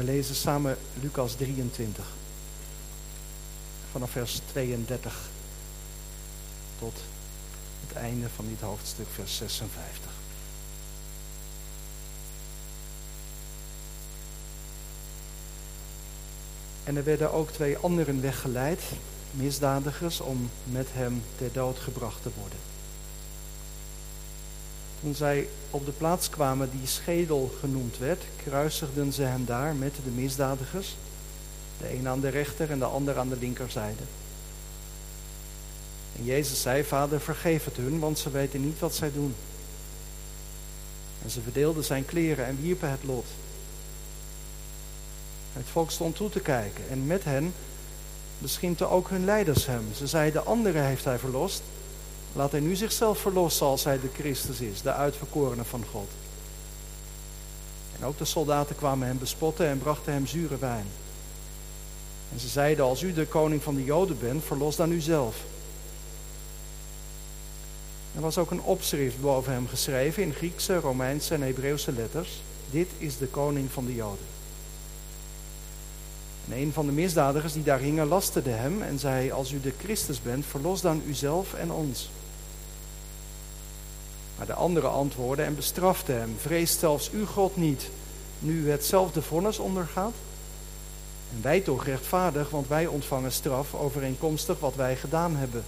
We lezen samen Lucas 23. Vanaf vers 32 tot het einde van dit hoofdstuk, vers 56. En er werden ook twee anderen weggeleid, misdadigers, om met hem ter dood gebracht te worden. Toen zij op de plaats kwamen die schedel genoemd werd, kruisigden ze hem daar met de misdadigers, de een aan de rechter en de ander aan de linkerzijde. En Jezus zei, Vader, vergeef het hun, want ze weten niet wat zij doen. En ze verdeelden zijn kleren en wierpen het lot. Het volk stond toe te kijken en met hen beschimpte ook hun leiders hem. Ze zeiden, de anderen heeft hij verlost. Laat hij nu zichzelf verlossen als hij de Christus is, de uitverkorene van God. En ook de soldaten kwamen hem bespotten en brachten hem zure wijn. En ze zeiden, als u de koning van de Joden bent, verlos dan u zelf. Er was ook een opschrift boven hem geschreven in Griekse, Romeinse en Hebreeuwse letters. Dit is de koning van de Joden. En een van de misdadigers die daar hingen lasterde hem en zei, als u de Christus bent, verlos dan uzelf en ons. Maar de andere antwoordde en bestrafte hem, vreest zelfs u God niet, nu hetzelfde vonnis ondergaat? En wij toch rechtvaardig, want wij ontvangen straf overeenkomstig wat wij gedaan hebben.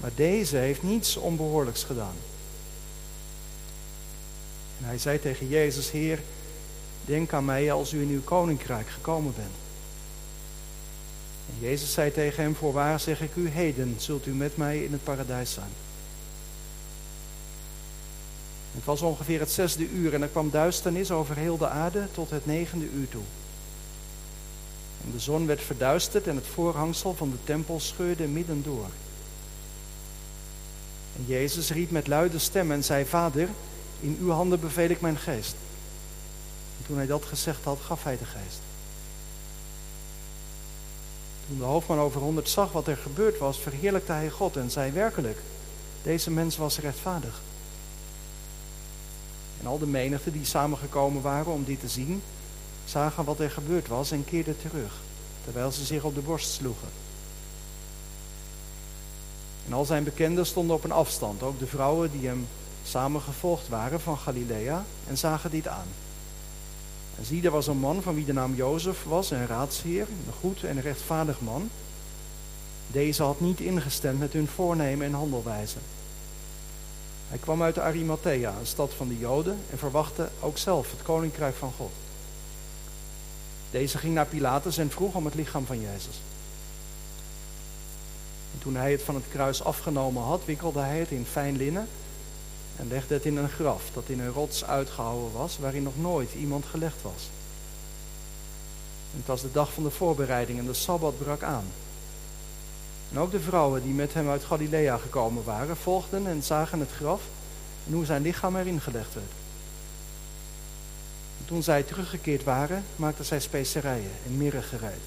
Maar deze heeft niets onbehoorlijks gedaan. En hij zei tegen Jezus, Heer, denk aan mij als u in uw koninkrijk gekomen bent. En Jezus zei tegen hem, voorwaar zeg ik u, heden zult u met mij in het paradijs zijn. Het was ongeveer het zesde uur en er kwam duisternis over heel de aarde tot het negende uur toe. En de zon werd verduisterd en het voorhangsel van de tempel scheurde midden door. En Jezus riep met luide stem en zei, Vader, in uw handen beveel ik mijn geest. En toen hij dat gezegd had, gaf hij de geest. Toen de hoofdman over honderd zag wat er gebeurd was, verheerlijkte hij God en zei werkelijk, deze mens was rechtvaardig. En al de menigte die samengekomen waren om dit te zien, zagen wat er gebeurd was en keerden terug, terwijl ze zich op de borst sloegen. En al zijn bekenden stonden op een afstand, ook de vrouwen die hem samengevolgd waren van Galilea, en zagen dit aan. En zie, er was een man van wie de naam Jozef was, een raadsheer, een goed en rechtvaardig man. Deze had niet ingestemd met hun voornemen en handelwijze. Hij kwam uit Arimathea, een stad van de Joden, en verwachtte ook zelf het koninkrijk van God. Deze ging naar Pilatus en vroeg om het lichaam van Jezus. En toen hij het van het kruis afgenomen had, wikkelde hij het in fijn linnen en legde het in een graf dat in een rots uitgehouwen was, waarin nog nooit iemand gelegd was. En het was de dag van de voorbereiding en de Sabbat brak aan. En ook de vrouwen die met hem uit Galilea gekomen waren, volgden en zagen het graf en hoe zijn lichaam erin gelegd werd. En toen zij teruggekeerd waren, maakten zij specerijen en mirre gereid.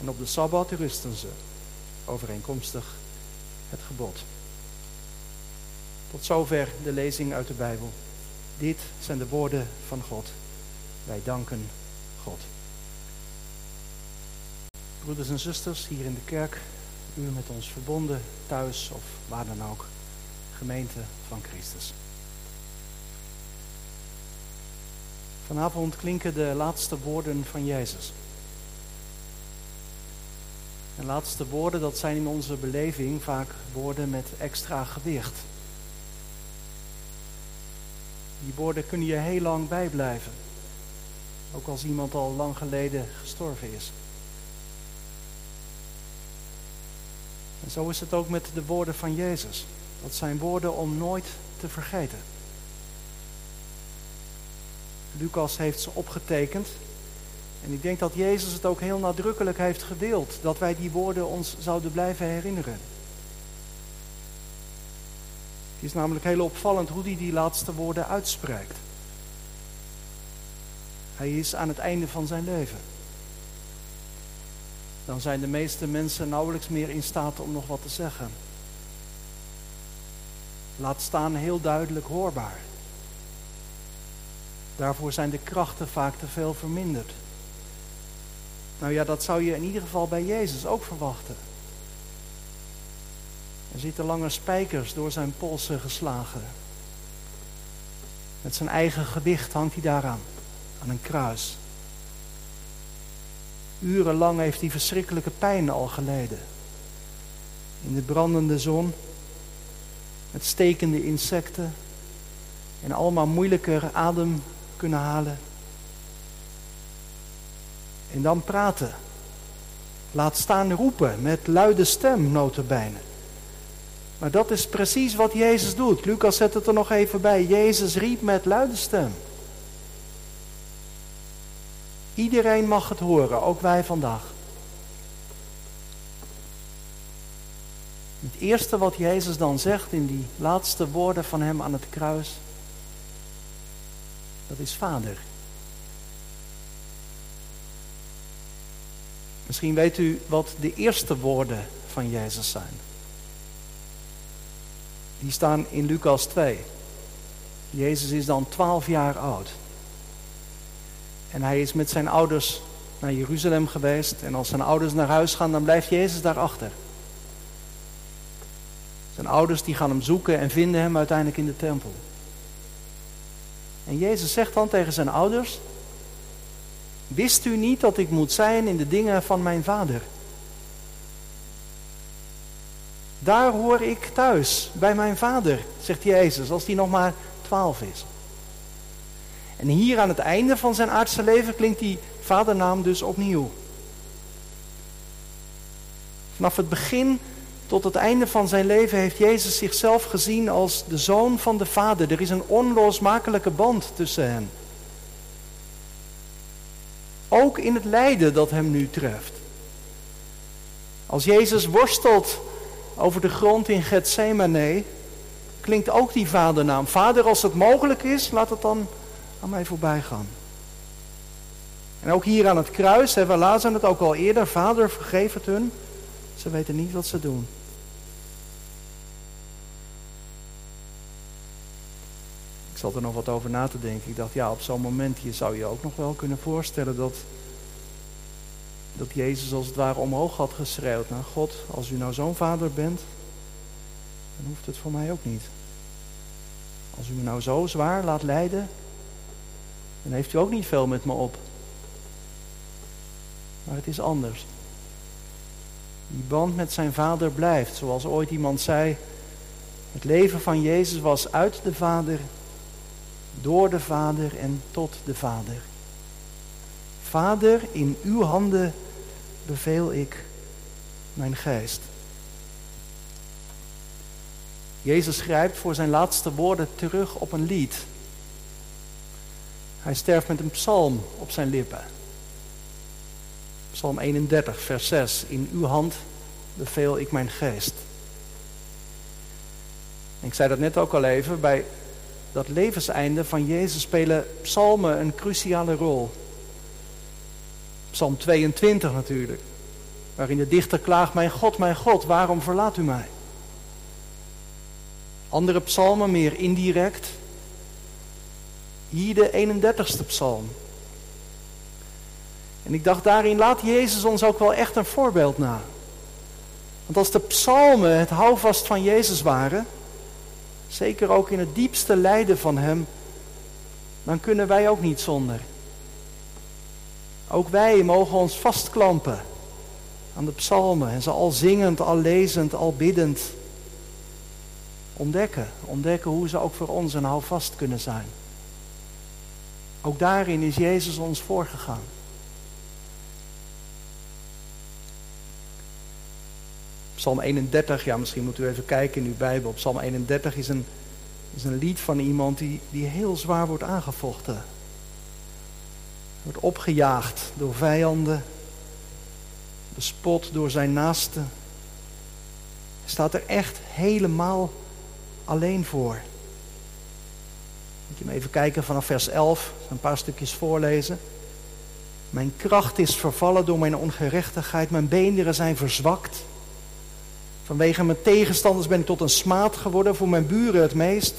En op de Sabbat rusten ze, overeenkomstig het gebod. Tot zover de lezing uit de Bijbel. Dit zijn de woorden van God. Wij danken God. Broeders en zusters hier in de kerk, u met ons verbonden, thuis of waar dan ook, gemeente van Christus. Vanavond klinken de laatste woorden van Jezus. En laatste woorden, dat zijn in onze beleving vaak woorden met extra gewicht. Die woorden kunnen je heel lang bijblijven. Ook als iemand al lang geleden gestorven is. En zo is het ook met de woorden van Jezus. Dat zijn woorden om nooit te vergeten. Lucas heeft ze opgetekend. En ik denk dat Jezus het ook heel nadrukkelijk heeft gedeeld. Dat wij die woorden ons zouden blijven herinneren. Het is namelijk heel opvallend hoe hij die laatste woorden uitspreekt. Hij is aan het einde van zijn leven. Dan zijn de meeste mensen nauwelijks meer in staat om nog wat te zeggen. Laat staan heel duidelijk hoorbaar. Daarvoor zijn de krachten vaak te veel verminderd. Nou ja, dat zou je in ieder geval bij Jezus ook verwachten. Er zitten lange spijkers door zijn polsen geslagen. Met zijn eigen gewicht hangt hij daaraan, aan een kruis. Urenlang heeft hij verschrikkelijke pijn al geleden. In de brandende zon, met stekende insecten en allemaal moeilijker adem kunnen halen. En dan praten. Laat staan roepen met luide stem, notabene. Maar dat is precies wat Jezus doet. Lucas zet het er nog even bij. Jezus riep met luide stem. Iedereen mag het horen, ook wij vandaag. Het eerste wat Jezus dan zegt in die laatste woorden van hem aan het kruis, dat is Vader. Misschien weet u wat de eerste woorden van Jezus zijn. Die staan in Lucas 2. Jezus is dan 12 jaar oud. En hij is met zijn ouders naar Jeruzalem geweest. En als zijn ouders naar huis gaan, dan blijft Jezus daarachter. Zijn ouders die gaan hem zoeken en vinden hem uiteindelijk in de tempel. En Jezus zegt dan tegen zijn ouders: Wist u niet dat ik moet zijn in de dingen van mijn vader? Daar hoor ik thuis, bij mijn vader, zegt Jezus, als hij nog maar twaalf is. En hier aan het einde van zijn aardse leven klinkt die vadernaam dus opnieuw. Vanaf het begin tot het einde van zijn leven heeft Jezus zichzelf gezien als de zoon van de Vader. Er is een onlosmakelijke band tussen hen. Ook in het lijden dat hem nu treft. Als Jezus worstelt over de grond in Gethsemane, klinkt ook die vadernaam. Vader, als het mogelijk is, laat het dan aan mij voorbij gaan. En ook hier aan het kruis, we lazen het ook al eerder, Vader, vergeef het hun. Ze weten niet wat ze doen. Ik zat er nog wat over na te denken. Ik dacht, ja, op zo'n moment je zou je ook nog wel kunnen voorstellen dat, dat Jezus als het ware omhoog had geschreeuwd. Nou, God, als u nou zo'n vader bent, dan hoeft het voor mij ook niet. Als u me nou zo zwaar laat lijden, dan heeft u ook niet veel met me op. Maar het is anders. Die band met zijn vader blijft. Zoals ooit iemand zei. Het leven van Jezus was uit de Vader, door de Vader en tot de Vader. Vader, in uw handen beveel ik mijn geest. Jezus grijpt voor zijn laatste woorden terug op een lied. Hij sterft met een psalm op zijn lippen. Psalm 31, vers 6. In uw hand beveel ik mijn geest. ik zei dat net ook al even, bij dat levenseinde van Jezus spelen psalmen een cruciale rol. Psalm 22 natuurlijk, waarin de dichter klaagt, mijn God, mijn God, waarom verlaat u mij? Andere psalmen meer indirect, hier de 31ste psalm. En ik dacht, daarin laat Jezus ons ook wel echt een voorbeeld na. Want als de psalmen het houvast van Jezus waren, zeker ook in het diepste lijden van Hem, dan kunnen wij ook niet zonder. Ook wij mogen ons vastklampen aan de psalmen en ze al zingend, al lezend, al biddend ontdekken. Ontdekken hoe ze ook voor ons een houvast kunnen zijn. Ook daarin is Jezus ons voorgegaan. Psalm 31, ja misschien moet u even kijken in uw Bijbel. Psalm 31 is een, is een lied van iemand die, die heel zwaar wordt aangevochten. Wordt opgejaagd door vijanden. Bespot door zijn naasten. Staat er echt helemaal alleen voor. Moet je hem even kijken vanaf vers 11, een paar stukjes voorlezen. Mijn kracht is vervallen door mijn ongerechtigheid, mijn beenderen zijn verzwakt. Vanwege mijn tegenstanders ben ik tot een smaad geworden voor mijn buren het meest,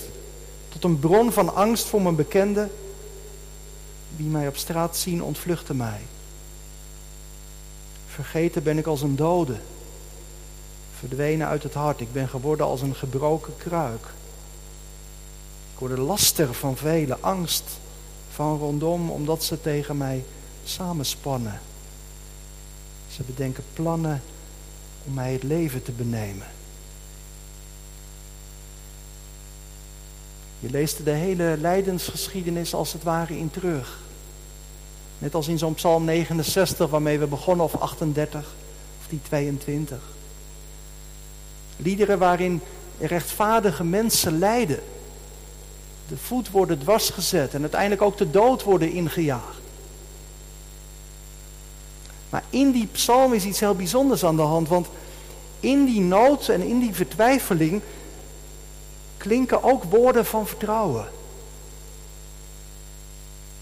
tot een bron van angst voor mijn bekenden. wie mij op straat zien, ontvluchten mij. Vergeten ben ik als een dode, verdwenen uit het hart. Ik ben geworden als een gebroken kruik. Word de laster van velen, angst van rondom, omdat ze tegen mij samenspannen. Ze bedenken plannen om mij het leven te benemen. Je leest de hele lijdensgeschiedenis als het ware in terug. Net als in zo'n psalm 69 waarmee we begonnen, of 38, of die 22. Liederen waarin rechtvaardige mensen lijden. De voet worden dwars gezet en uiteindelijk ook de dood worden ingejaagd. Maar in die psalm is iets heel bijzonders aan de hand, want in die nood en in die vertwijfeling klinken ook woorden van vertrouwen.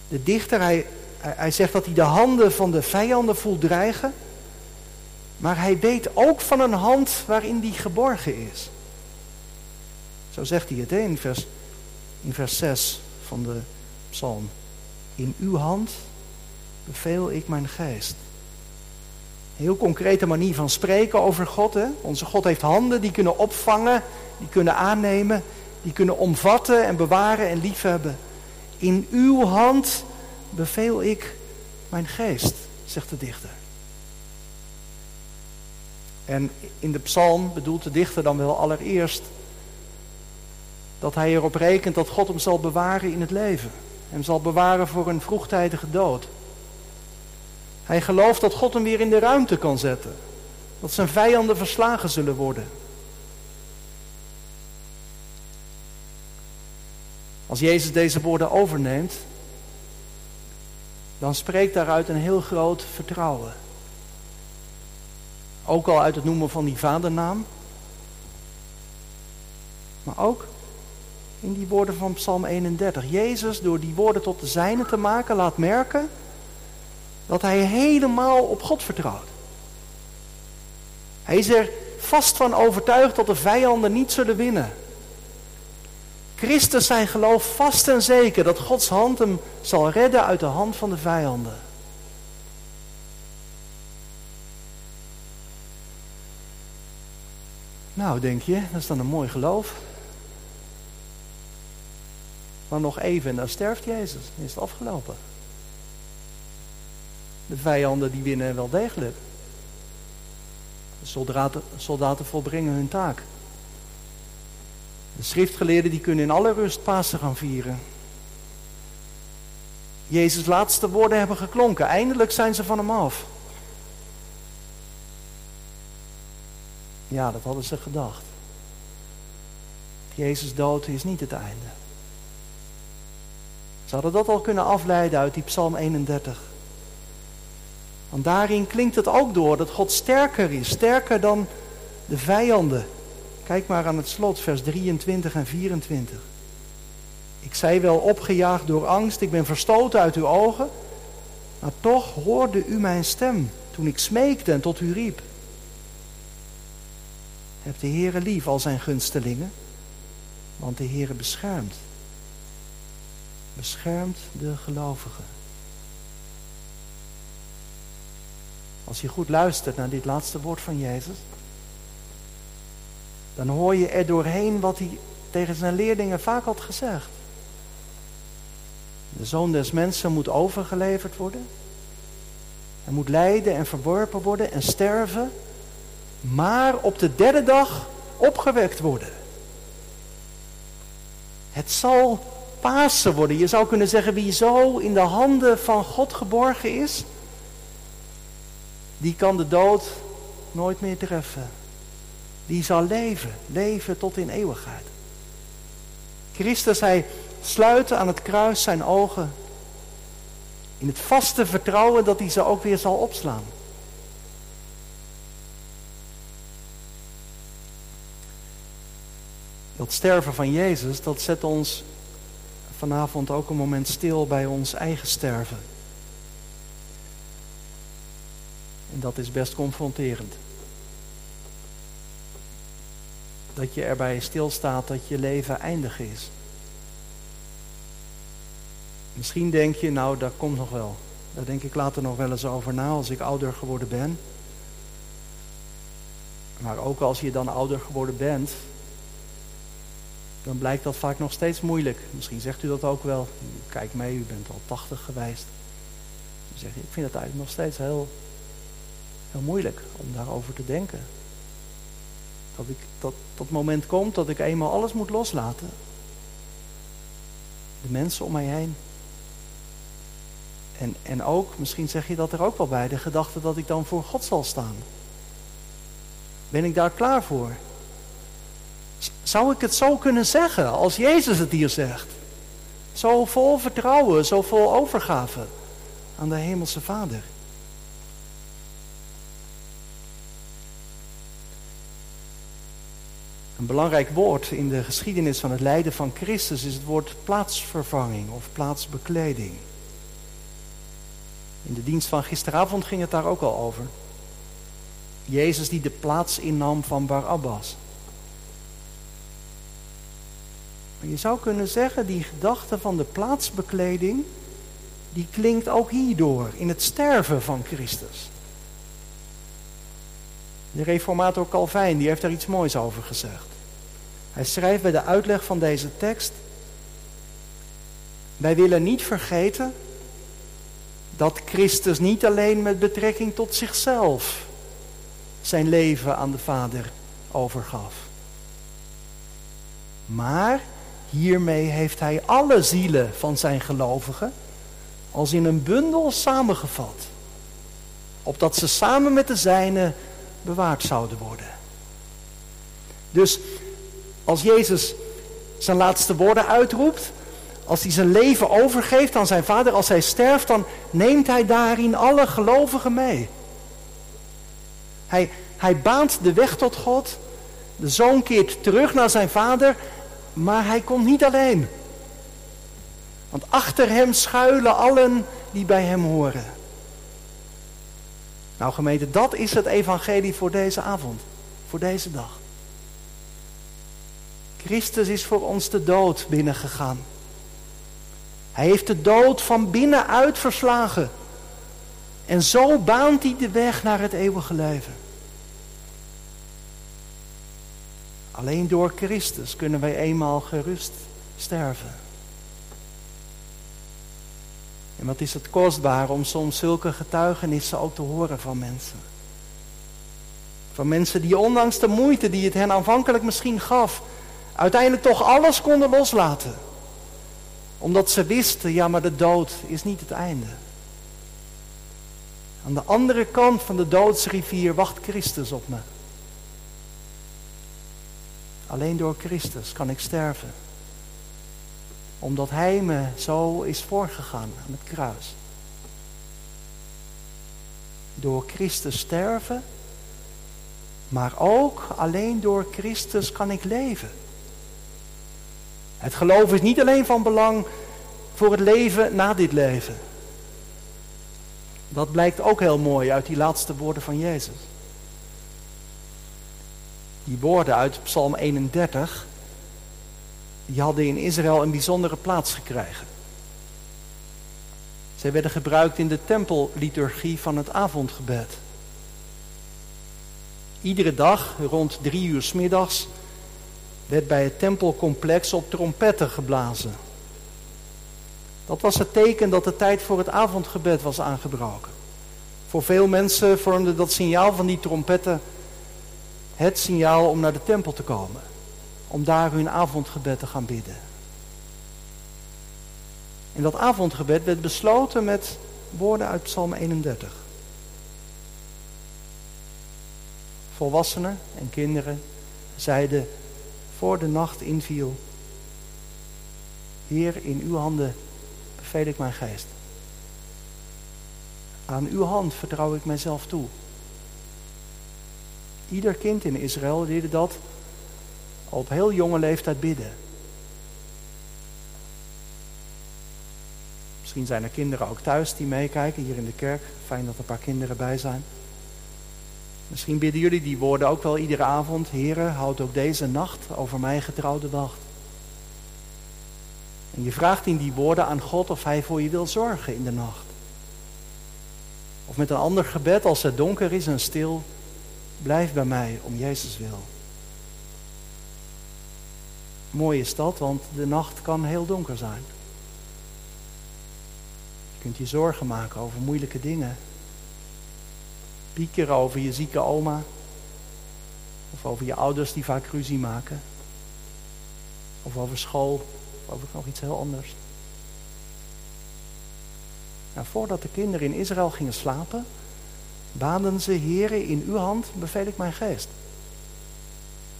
De dichter, hij, hij zegt dat hij de handen van de vijanden voelt dreigen. Maar hij weet ook van een hand waarin die geborgen is. Zo zegt hij het in vers, in vers 6 van de psalm. In uw hand beveel ik mijn geest. Een heel concrete manier van spreken over God. Hè? Onze God heeft handen die kunnen opvangen, die kunnen aannemen, die kunnen omvatten en bewaren en liefhebben. In uw hand beveel ik mijn geest, zegt de dichter. En in de psalm bedoelt de dichter dan wel allereerst dat hij erop rekent dat God hem zal bewaren in het leven. Hem zal bewaren voor een vroegtijdige dood. Hij gelooft dat God hem weer in de ruimte kan zetten. Dat zijn vijanden verslagen zullen worden. Als Jezus deze woorden overneemt, dan spreekt daaruit een heel groot vertrouwen. Ook al uit het noemen van die vadernaam, maar ook in die woorden van Psalm 31. Jezus, door die woorden tot de zijne te maken, laat merken dat hij helemaal op God vertrouwt. Hij is er vast van overtuigd dat de vijanden niet zullen winnen. Christus zijn geloof vast en zeker dat Gods hand hem zal redden uit de hand van de vijanden. Nou, denk je, dat is dan een mooi geloof. Maar nog even en dan sterft Jezus. Dan is het afgelopen. De vijanden die winnen wel degelijk. De soldaten, soldaten volbrengen hun taak. De schriftgeleerden die kunnen in alle rust Pasen gaan vieren. Jezus' laatste woorden hebben geklonken. Eindelijk zijn ze van hem af. Ja, dat hadden ze gedacht. Jezus dood is niet het einde. Ze hadden dat al kunnen afleiden uit die Psalm 31. Want daarin klinkt het ook door dat God sterker is, sterker dan de vijanden. Kijk maar aan het slot, vers 23 en 24. Ik zei wel opgejaagd door angst, ik ben verstoten uit uw ogen, maar toch hoorde u mijn stem toen ik smeekte en tot u riep. Heb de Heere lief, al zijn gunstelingen, want de Heere beschermt. Beschermt de gelovigen. Als je goed luistert naar dit laatste woord van Jezus, dan hoor je er doorheen wat hij tegen zijn leerlingen vaak had gezegd. De zoon des mensen moet overgeleverd worden. Hij moet lijden en verworpen worden en sterven. Maar op de derde dag opgewekt worden. Het zal Pasen worden. Je zou kunnen zeggen wie zo in de handen van God geborgen is. Die kan de dood nooit meer treffen die zal leven, leven tot in eeuwigheid. Christus, hij sluit aan het kruis zijn ogen in het vaste vertrouwen dat hij ze ook weer zal opslaan. Dat sterven van Jezus, dat zet ons vanavond ook een moment stil bij ons eigen sterven. En dat is best confronterend. dat je erbij stilstaat dat je leven eindig is. Misschien denk je, nou, dat komt nog wel. Daar denk ik later nog wel eens over na als ik ouder geworden ben. Maar ook als je dan ouder geworden bent, dan blijkt dat vaak nog steeds moeilijk. Misschien zegt u dat ook wel. Kijk mee, u bent al 80 geweest. Dan zeg je, ik vind het eigenlijk nog steeds heel, heel moeilijk om daarover te denken. Dat, ik, dat dat moment komt dat ik eenmaal alles moet loslaten. De mensen om mij heen. En, en ook, misschien zeg je dat er ook wel bij, de gedachte dat ik dan voor God zal staan. Ben ik daar klaar voor? Zou ik het zo kunnen zeggen als Jezus het hier zegt? Zo vol vertrouwen, zo vol overgave aan de Hemelse Vader. Een belangrijk woord in de geschiedenis van het lijden van Christus is het woord plaatsvervanging of plaatsbekleding. In de dienst van gisteravond ging het daar ook al over. Jezus die de plaats innam van Barabbas. Maar je zou kunnen zeggen, die gedachte van de plaatsbekleding, die klinkt ook hierdoor, in het sterven van Christus. De reformator Calvijn, die heeft daar iets moois over gezegd. Hij schrijft bij de uitleg van deze tekst, wij willen niet vergeten dat Christus niet alleen met betrekking tot zichzelf zijn leven aan de Vader overgaf. Maar hiermee heeft hij alle zielen van zijn gelovigen als in een bundel samengevat. Opdat ze samen met de zijnen bewaard zouden worden. Dus als Jezus zijn laatste woorden uitroept, als hij zijn leven overgeeft aan zijn vader, als hij sterft, dan neemt hij daarin alle gelovigen mee. Hij, hij baant de weg tot God. De zoon keert terug naar zijn vader, maar hij komt niet alleen. Want achter hem schuilen allen die bij hem horen. Nou gemeente, dat is het evangelie voor deze avond, voor deze dag. Christus is voor ons de dood binnengegaan. Hij heeft de dood van binnenuit verslagen. En zo baant hij de weg naar het eeuwige leven. Alleen door Christus kunnen wij eenmaal gerust sterven. En wat is het kostbaar om soms zulke getuigenissen ook te horen van mensen. Van mensen die ondanks de moeite die het hen aanvankelijk misschien gaf, uiteindelijk toch alles konden loslaten. Omdat ze wisten, ja maar de dood is niet het einde. Aan de andere kant van de doodsrivier wacht Christus op me. Alleen door Christus kan ik sterven. Omdat Hij me zo is voorgegaan aan het kruis. Door Christus sterven, maar ook alleen door Christus kan ik leven. Het geloof is niet alleen van belang voor het leven na dit leven. Dat blijkt ook heel mooi uit die laatste woorden van Jezus. Die woorden uit Psalm 31, die hadden in Israël een bijzondere plaats gekregen. Zij werden gebruikt in de tempelliturgie van het avondgebed. Iedere dag rond drie uur s middags werd bij het tempelcomplex op trompetten geblazen. Dat was het teken dat de tijd voor het avondgebed was aangebroken. Voor veel mensen vormde dat signaal van die trompetten het signaal om naar de tempel te komen. Om daar hun avondgebed te gaan bidden. En dat avondgebed werd besloten met woorden uit Psalm 31. Volwassenen en kinderen zeiden voor de nacht inviel. Heer, in uw handen beveel ik mijn geest. Aan uw hand vertrouw ik mijzelf toe. Ieder kind in Israël leerde dat op heel jonge leeftijd bidden. Misschien zijn er kinderen ook thuis die meekijken hier in de kerk. Fijn dat er een paar kinderen bij zijn. Misschien bidden jullie die woorden ook wel iedere avond. Heren, houd ook deze nacht over mij getrouwde wacht. En je vraagt in die woorden aan God of Hij voor je wil zorgen in de nacht. Of met een ander gebed als het donker is en stil, blijf bij mij om Jezus wil. Mooi is dat, want de nacht kan heel donker zijn. Je kunt je zorgen maken over moeilijke dingen. Piekeren over je zieke oma. Of over je ouders die vaak ruzie maken. Of over school. Of over nog iets heel anders. Nou, voordat de kinderen in Israël gingen slapen, baden ze, heren, in uw hand beveel ik mijn geest.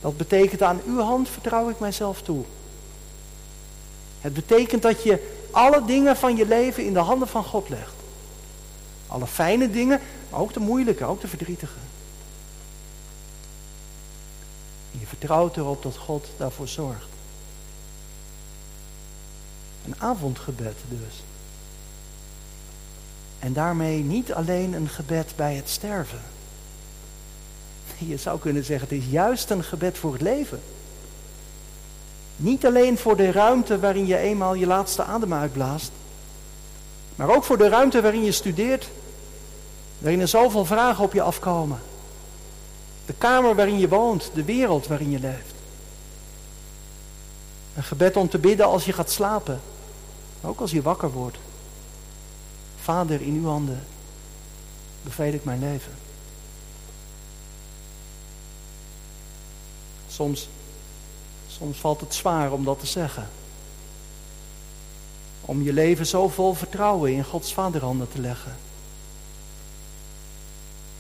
Dat betekent aan uw hand vertrouw ik mijzelf toe. Het betekent dat je alle dingen van je leven in de handen van God legt. Alle fijne dingen, maar ook de moeilijke, ook de verdrietige. je vertrouwt erop dat God daarvoor zorgt. Een avondgebed dus. En daarmee niet alleen een gebed bij het sterven. Je zou kunnen zeggen, het is juist een gebed voor het leven. Niet alleen voor de ruimte waarin je eenmaal je laatste adem uitblaast, maar ook voor de ruimte waarin je studeert, waarin er zoveel vragen op je afkomen. De kamer waarin je woont, de wereld waarin je leeft. Een gebed om te bidden als je gaat slapen, maar ook als je wakker wordt. Vader, in uw handen beveel ik mijn leven. Soms, soms valt het zwaar om dat te zeggen. Om je leven zo vol vertrouwen in Gods vaderhanden te leggen.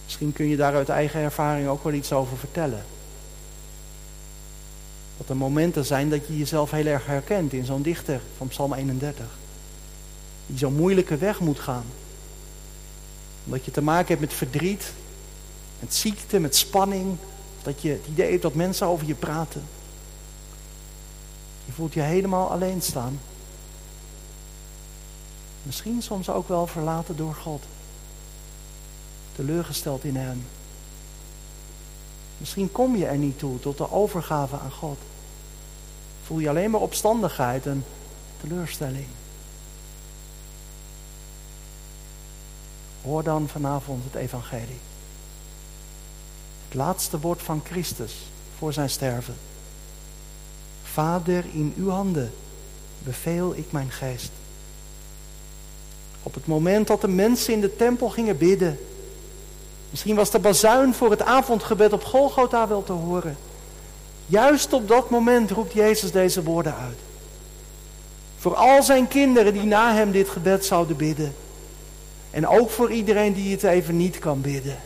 Misschien kun je daar uit eigen ervaring ook wel iets over vertellen. Dat er momenten zijn dat je jezelf heel erg herkent in zo'n dichter van Psalm 31 die zo'n moeilijke weg moet gaan. Omdat je te maken hebt met verdriet, met ziekte, met spanning. Dat je het idee hebt dat mensen over je praten. Je voelt je helemaal alleen staan. Misschien soms ook wel verlaten door God. Teleurgesteld in Hem. Misschien kom je er niet toe tot de overgave aan God. Voel je alleen maar opstandigheid en teleurstelling. Hoor dan vanavond het evangelie. Het laatste woord van Christus voor zijn sterven. Vader, in uw handen beveel ik mijn geest. Op het moment dat de mensen in de tempel gingen bidden. Misschien was de bazuin voor het avondgebed op Golgotha wel te horen. Juist op dat moment roept Jezus deze woorden uit. Voor al zijn kinderen die na hem dit gebed zouden bidden. En ook voor iedereen die het even niet kan bidden.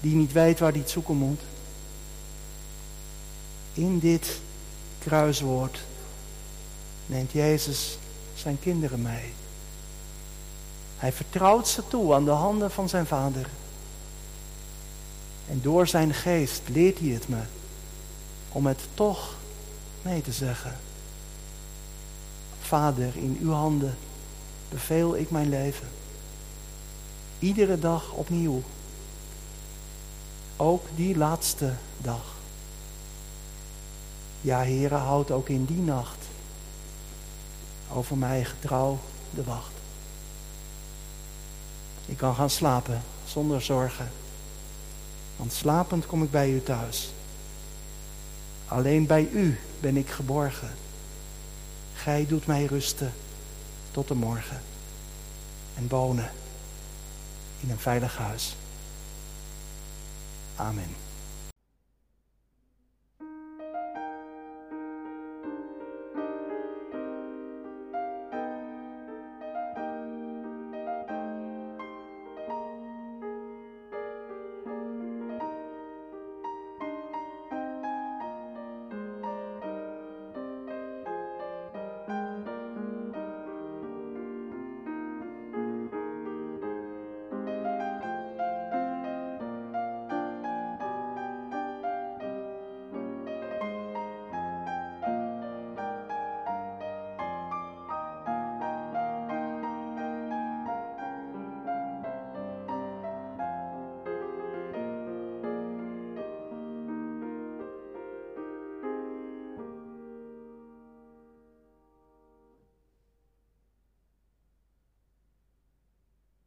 Die niet weet waar hij het zoeken moet. In dit kruiswoord neemt Jezus zijn kinderen mee. Hij vertrouwt ze toe aan de handen van zijn vader. En door zijn geest leert hij het me om het toch mee te zeggen. Vader, in uw handen beveel ik mijn leven. Iedere dag opnieuw. Ook die laatste dag. Ja, Heere, houd ook in die nacht over mij getrouw de wacht. Ik kan gaan slapen zonder zorgen. Want slapend kom ik bij u thuis. Alleen bij u ben ik geborgen. Gij doet mij rusten tot de morgen. En wonen in een veilig huis. Amen.